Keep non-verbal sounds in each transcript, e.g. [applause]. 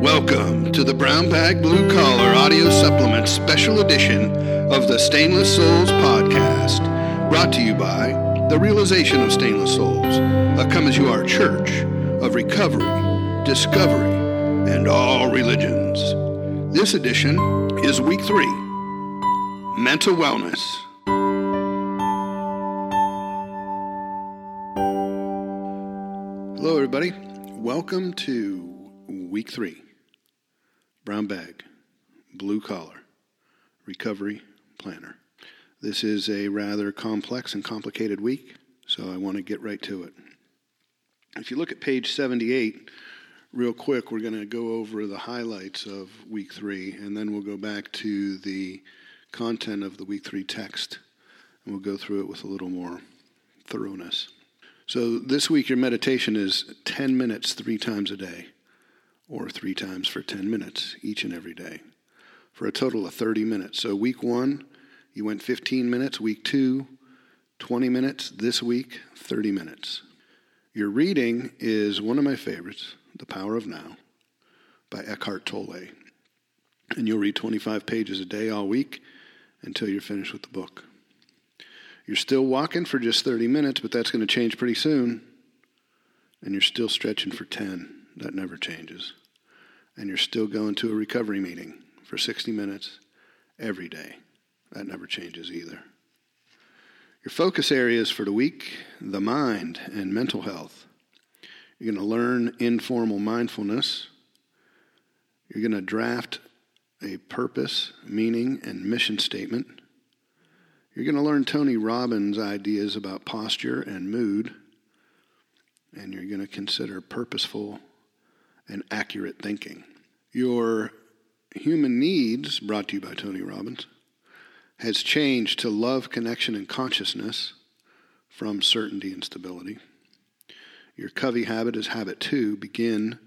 Welcome to the Brown Bag Blue Collar Audio Supplement Special Edition of the Stainless Souls Podcast, brought to you by the Realization of Stainless Souls, a come as you are church of recovery, discovery, and all religions. This edition is week three mental wellness. Hello, everybody. Welcome to week three brown bag, blue collar, recovery planner. This is a rather complex and complicated week, so I want to get right to it. If you look at page 78, real quick, we're going to go over the highlights of week three, and then we'll go back to the content of the week three text, and we'll go through it with a little more thoroughness. So this week, your meditation is 10 minutes three times a day, or three times for 10 minutes each and every day, for a total of 30 minutes. So week one, you went 15 minutes. Week two, 20 minutes. This week, 30 minutes. Your reading is one of my favorites, The Power of Now by Eckhart Tolle. And you'll read 25 pages a day all week until you're finished with the book. You're still walking for just 30 minutes, but that's going to change pretty soon. And you're still stretching for 10. That never changes. And you're still going to a recovery meeting for 60 minutes every day. That never changes either. Your focus areas for the week the mind and mental health. You're going to learn informal mindfulness. You're going to draft a purpose, meaning, and mission statement. You're going to learn Tony Robbins' ideas about posture and mood. And you're going to consider purposeful and accurate thinking. Your human needs, brought to you by Tony Robbins, has changed to love, connection, and consciousness from certainty and stability. Your Covey habit is habit two begin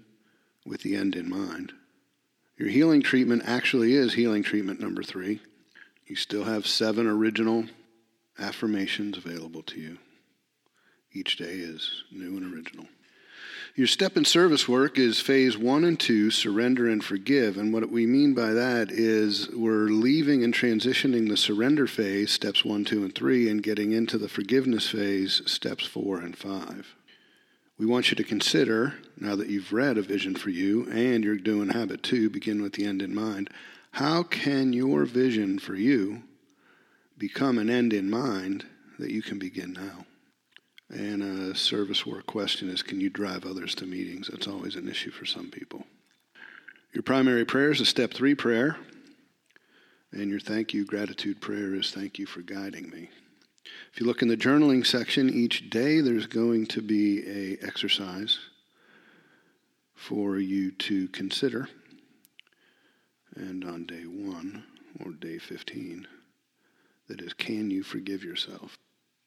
with the end in mind. Your healing treatment actually is healing treatment number three. You still have seven original affirmations available to you. Each day is new and original. Your step in service work is phase one and two surrender and forgive. And what we mean by that is we're leaving and transitioning the surrender phase, steps one, two, and three, and getting into the forgiveness phase, steps four and five. We want you to consider, now that you've read A Vision for You and you're doing habit two, begin with the end in mind, how can your vision for you become an end in mind that you can begin now? And a service work question is can you drive others to meetings? That's always an issue for some people. Your primary prayer is a step three prayer. And your thank you, gratitude prayer is thank you for guiding me. If you look in the journaling section each day, there's going to be a exercise for you to consider. And on day one or day 15, that is, can you forgive yourself?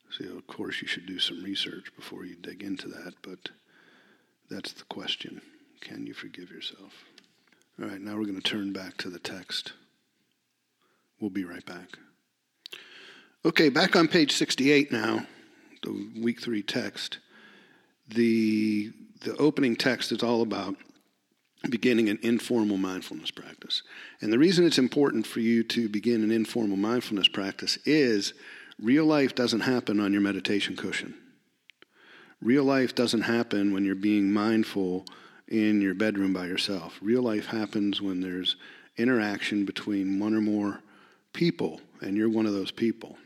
So, of course, you should do some research before you dig into that, but that's the question. Can you forgive yourself? All right, now we're going to turn back to the text. We'll be right back. Okay, back on page 68 now, the week three text. The, the opening text is all about beginning an informal mindfulness practice. And the reason it's important for you to begin an informal mindfulness practice is Real life doesn't happen on your meditation cushion. Real life doesn't happen when you're being mindful in your bedroom by yourself. Real life happens when there's interaction between one or more people, and you're one of those people.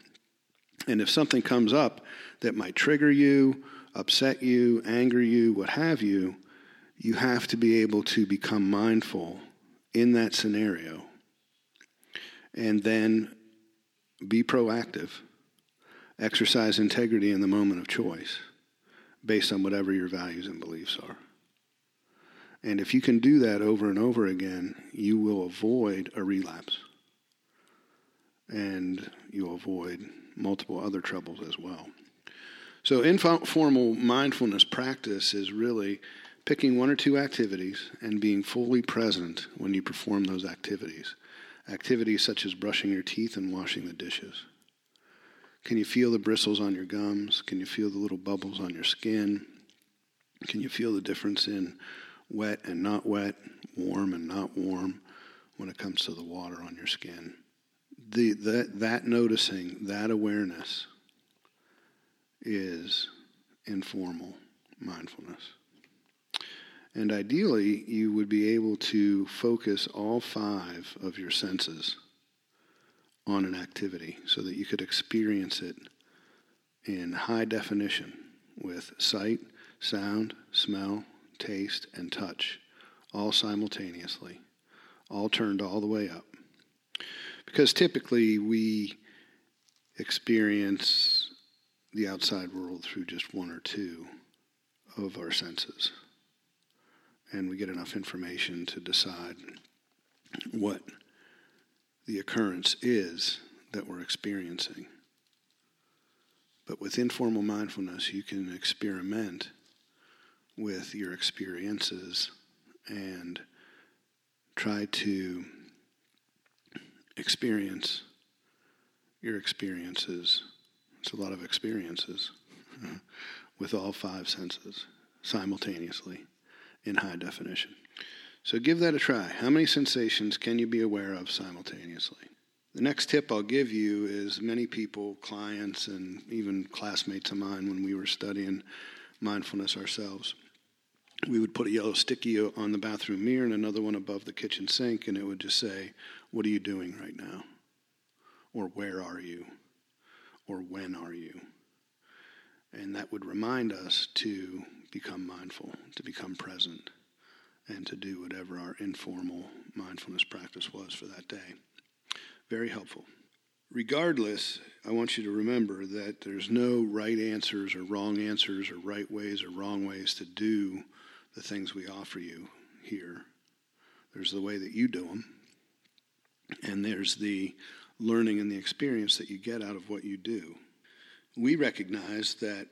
And if something comes up that might trigger you, upset you, anger you, what have you, you have to be able to become mindful in that scenario and then be proactive Exercise integrity in the moment of choice based on whatever your values and beliefs are. And if you can do that over and over again, you will avoid a relapse. And you'll avoid multiple other troubles as well. So, informal mindfulness practice is really picking one or two activities and being fully present when you perform those activities. Activities such as brushing your teeth and washing the dishes. Can you feel the bristles on your gums? Can you feel the little bubbles on your skin? Can you feel the difference in wet and not wet, warm and not warm when it comes to the water on your skin. The, that, that noticing, that awareness is informal mindfulness. And ideally, you would be able to focus all five of your senses on an activity so that you could experience it in high definition with sight, sound, smell, taste, and touch, all simultaneously, all turned all the way up. Because typically we experience the outside world through just one or two of our senses. And we get enough information to decide what the occurrence is that we're experiencing. But with informal mindfulness, you can experiment with your experiences and try to experience your experiences. It's a lot of experiences [laughs] with all five senses simultaneously in high definition. So give that a try. How many sensations can you be aware of simultaneously? The next tip I'll give you is many people, clients, and even classmates of mine when we were studying mindfulness ourselves, we would put a yellow sticky on the bathroom mirror and another one above the kitchen sink, and it would just say, What are you doing right now? Or where are you? Or when are you? And that would remind us to become mindful, to become present, and to do whatever our informal mindfulness practice was for that day. Very helpful. Regardless, I want you to remember that there's no right answers or wrong answers or right ways or wrong ways to do the things we offer you here. There's the way that you do them, and there's the learning and the experience that you get out of what you do. We recognize that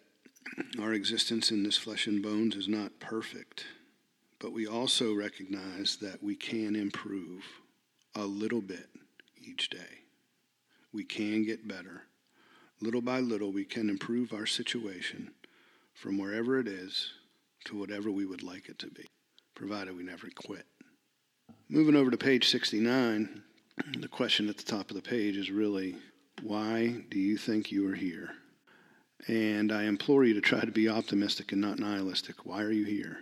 our existence in this flesh and bones is not perfect, but we also recognize that we can improve a little bit each day. We can get better. Little by little, we can improve our situation from wherever it is to whatever we would like it to be, provided we never quit. Moving over to page 69, the question at the top of the page is really why do you think you are here? And I implore you to try to be optimistic and not nihilistic. Why are you here?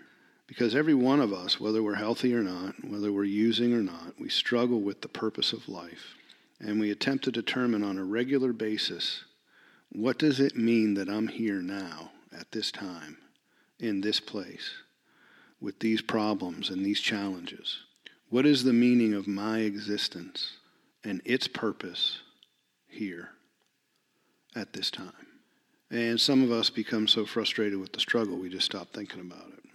Because every one of us, whether we're healthy or not, whether we're using or not, we struggle with the purpose of life. And we attempt to determine on a regular basis what does it mean that I'm here now at this time, in this place, with these problems and these challenges? What is the meaning of my existence and its purpose here at this time? And some of us become so frustrated with the struggle, we just stop thinking about it.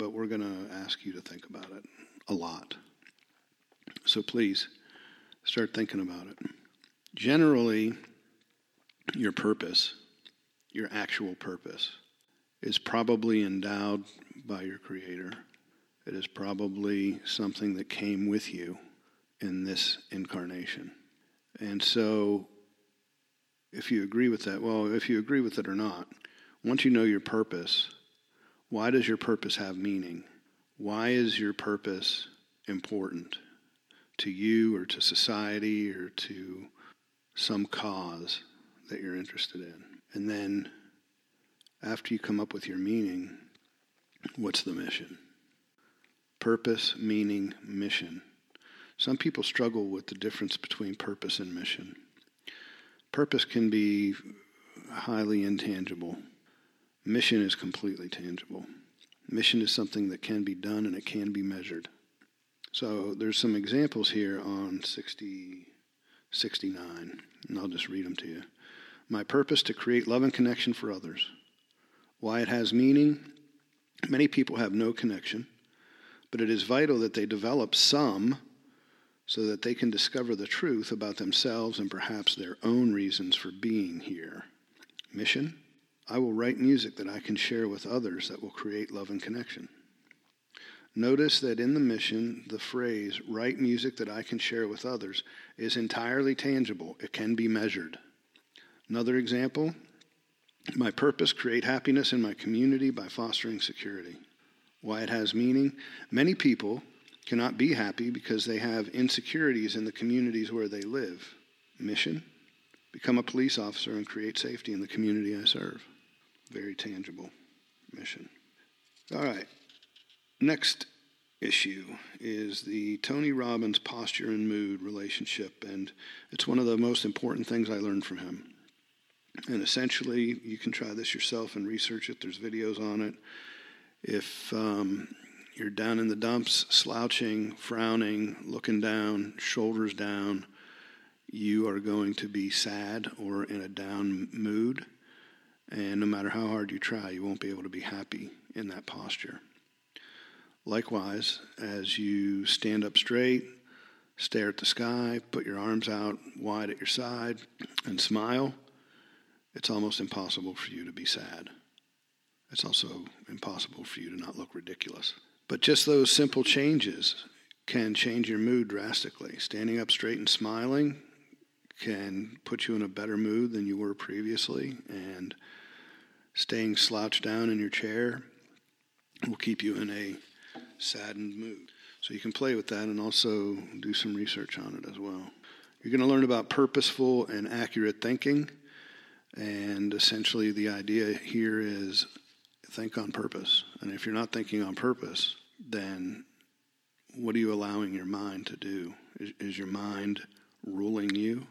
But we're going to ask you to think about it a lot. So please start thinking about it. Generally, your purpose, your actual purpose, is probably endowed by your Creator. It is probably something that came with you in this incarnation. And so if you agree with that, well, if you agree with it or not, once you know your purpose, why does your purpose have meaning? Why is your purpose important to you or to society or to some cause that you're interested in? And then after you come up with your meaning, what's the mission? Purpose, meaning, mission. Some people struggle with the difference between purpose and mission. Purpose can be highly intangible. Mission is completely tangible. Mission is something that can be done and it can be measured. So there's some examples here on 60, 69, and I'll just read them to you. My purpose to create love and connection for others. Why it has meaning. Many people have no connection, but it is vital that they develop some so that they can discover the truth about themselves and perhaps their own reasons for being here. Mission I will write music that I can share with others that will create love and connection. Notice that in the mission, the phrase, write music that I can share with others, is entirely tangible. It can be measured. Another example my purpose create happiness in my community by fostering security. Why it has meaning? Many people cannot be happy because they have insecurities in the communities where they live. Mission become a police officer and create safety in the community I serve. Very tangible mission. All right. Next issue is the Tony Robbins posture and mood relationship, and it's one of the most important things I learned from him. And essentially, you can try this yourself and research it. There's videos on it. If um, you're down in the dumps, slouching, frowning, looking down, shoulders down, you are going to be sad or in a down mood. And no matter how hard you try, you won't be able to be happy in that posture. Likewise, as you stand up straight, stare at the sky, put your arms out wide at your side, and smile, it's almost impossible for you to be sad. It's also impossible for you to not look ridiculous. But just those simple changes can change your mood drastically. Standing up straight and smiling can put you in a better mood than you were previously, and staying slouched down in your chair will keep you in a saddened mood. So you can play with that and also do some research on it as well. You're going to learn about purposeful and accurate thinking. And essentially, the idea here is think on purpose. And if you're not thinking on purpose, then what are you allowing your mind to do? Is, is your mind ruling you,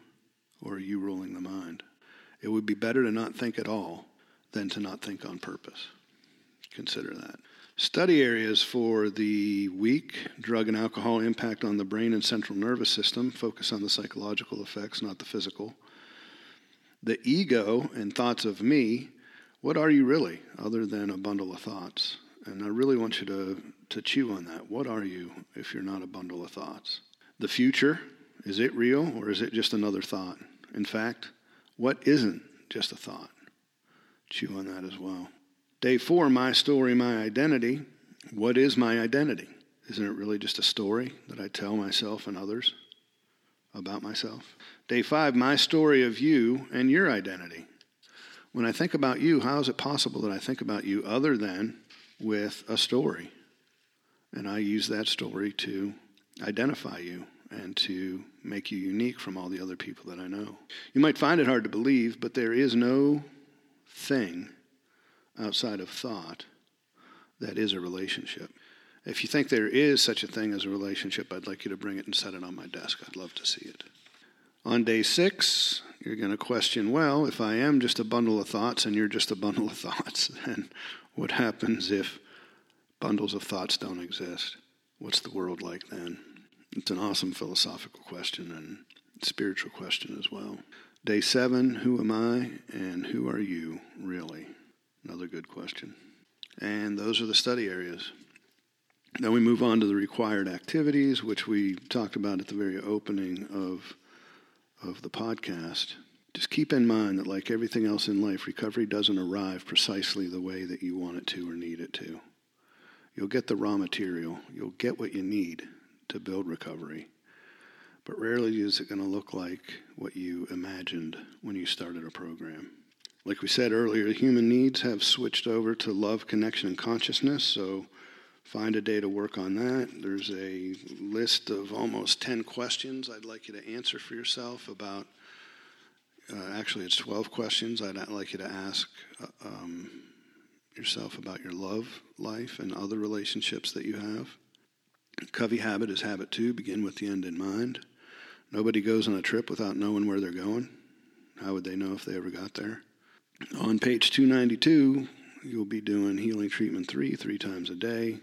or are you ruling the mind? It would be better to not think at all than to not think on purpose. Consider that. Study areas for the week drug and alcohol impact on the brain and central nervous system. Focus on the psychological effects, not the physical. The ego and thoughts of me. What are you really, other than a bundle of thoughts? And I really want you to, to chew on that. What are you if you're not a bundle of thoughts? The future. Is it real or is it just another thought? In fact, what isn't just a thought? Chew on that as well. Day four, my story, my identity. What is my identity? Isn't it really just a story that I tell myself and others about myself? Day five, my story of you and your identity. When I think about you, how is it possible that I think about you other than with a story? And I use that story to identify you and to make you unique from all the other people that I know. You might find it hard to believe, but there is no thing outside of thought that is a relationship. If you think there is such a thing as a relationship, I'd like you to bring it and set it on my desk. I'd love to see it. On day six, you're going to question well, if I am just a bundle of thoughts and you're just a bundle of thoughts, [laughs] then what happens if bundles of thoughts don't exist? What's the world like then? It's an awesome philosophical question and spiritual question as well. Day seven, who am I and who are you really? Another good question. And those are the study areas. Then we move on to the required activities, which we talked about at the very opening of, of the podcast. Just keep in mind that, like everything else in life, recovery doesn't arrive precisely the way that you want it to or need it to. You'll get the raw material, you'll get what you need to build recovery but rarely is it going to look like what you imagined when you started a program. Like we said earlier, human needs have switched over to love, connection, and consciousness, so find a day to work on that. There's a list of almost 10 questions I'd like you to answer for yourself about. Uh, actually, it's 12 questions I'd like you to ask uh, um, yourself about your love life and other relationships that you have. Covey habit is habit two begin with the end in mind. Nobody goes on a trip without knowing where they're going. How would they know if they ever got there? On page 292, you'll be doing healing treatment three, three times a day.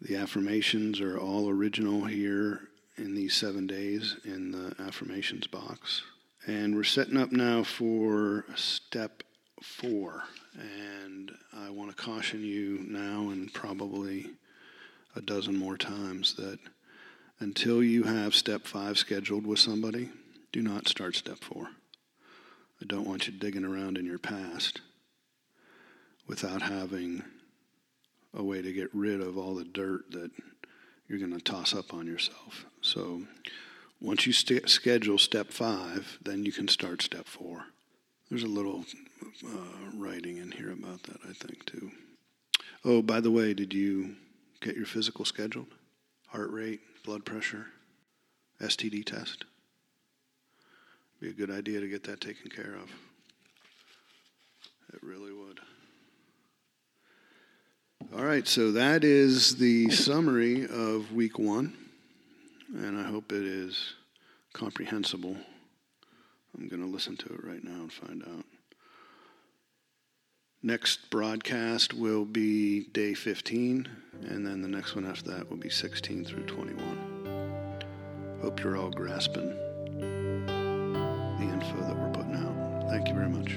The affirmations are all original here in these seven days in the affirmations box. And we're setting up now for step four. And I want to caution you now and probably a dozen more times that until you have step five scheduled with somebody, do not start step four. I don't want you digging around in your past without having a way to get rid of all the dirt that you're going to toss up on yourself. So once you st- schedule step five, then you can start step four. There's a little uh, writing in here about that, I think, too. Oh, by the way, did you get your physical scheduled, heart rate, blood pressure, STD test. Be a good idea to get that taken care of. It really would. All right, so that is the summary of week one, and I hope it is comprehensible. I'm going to listen to it right now and find out. Next broadcast will be day 15, and then the next one after that will be 16 through 21. Hope you're all grasping the info that we're putting out. Thank you very much.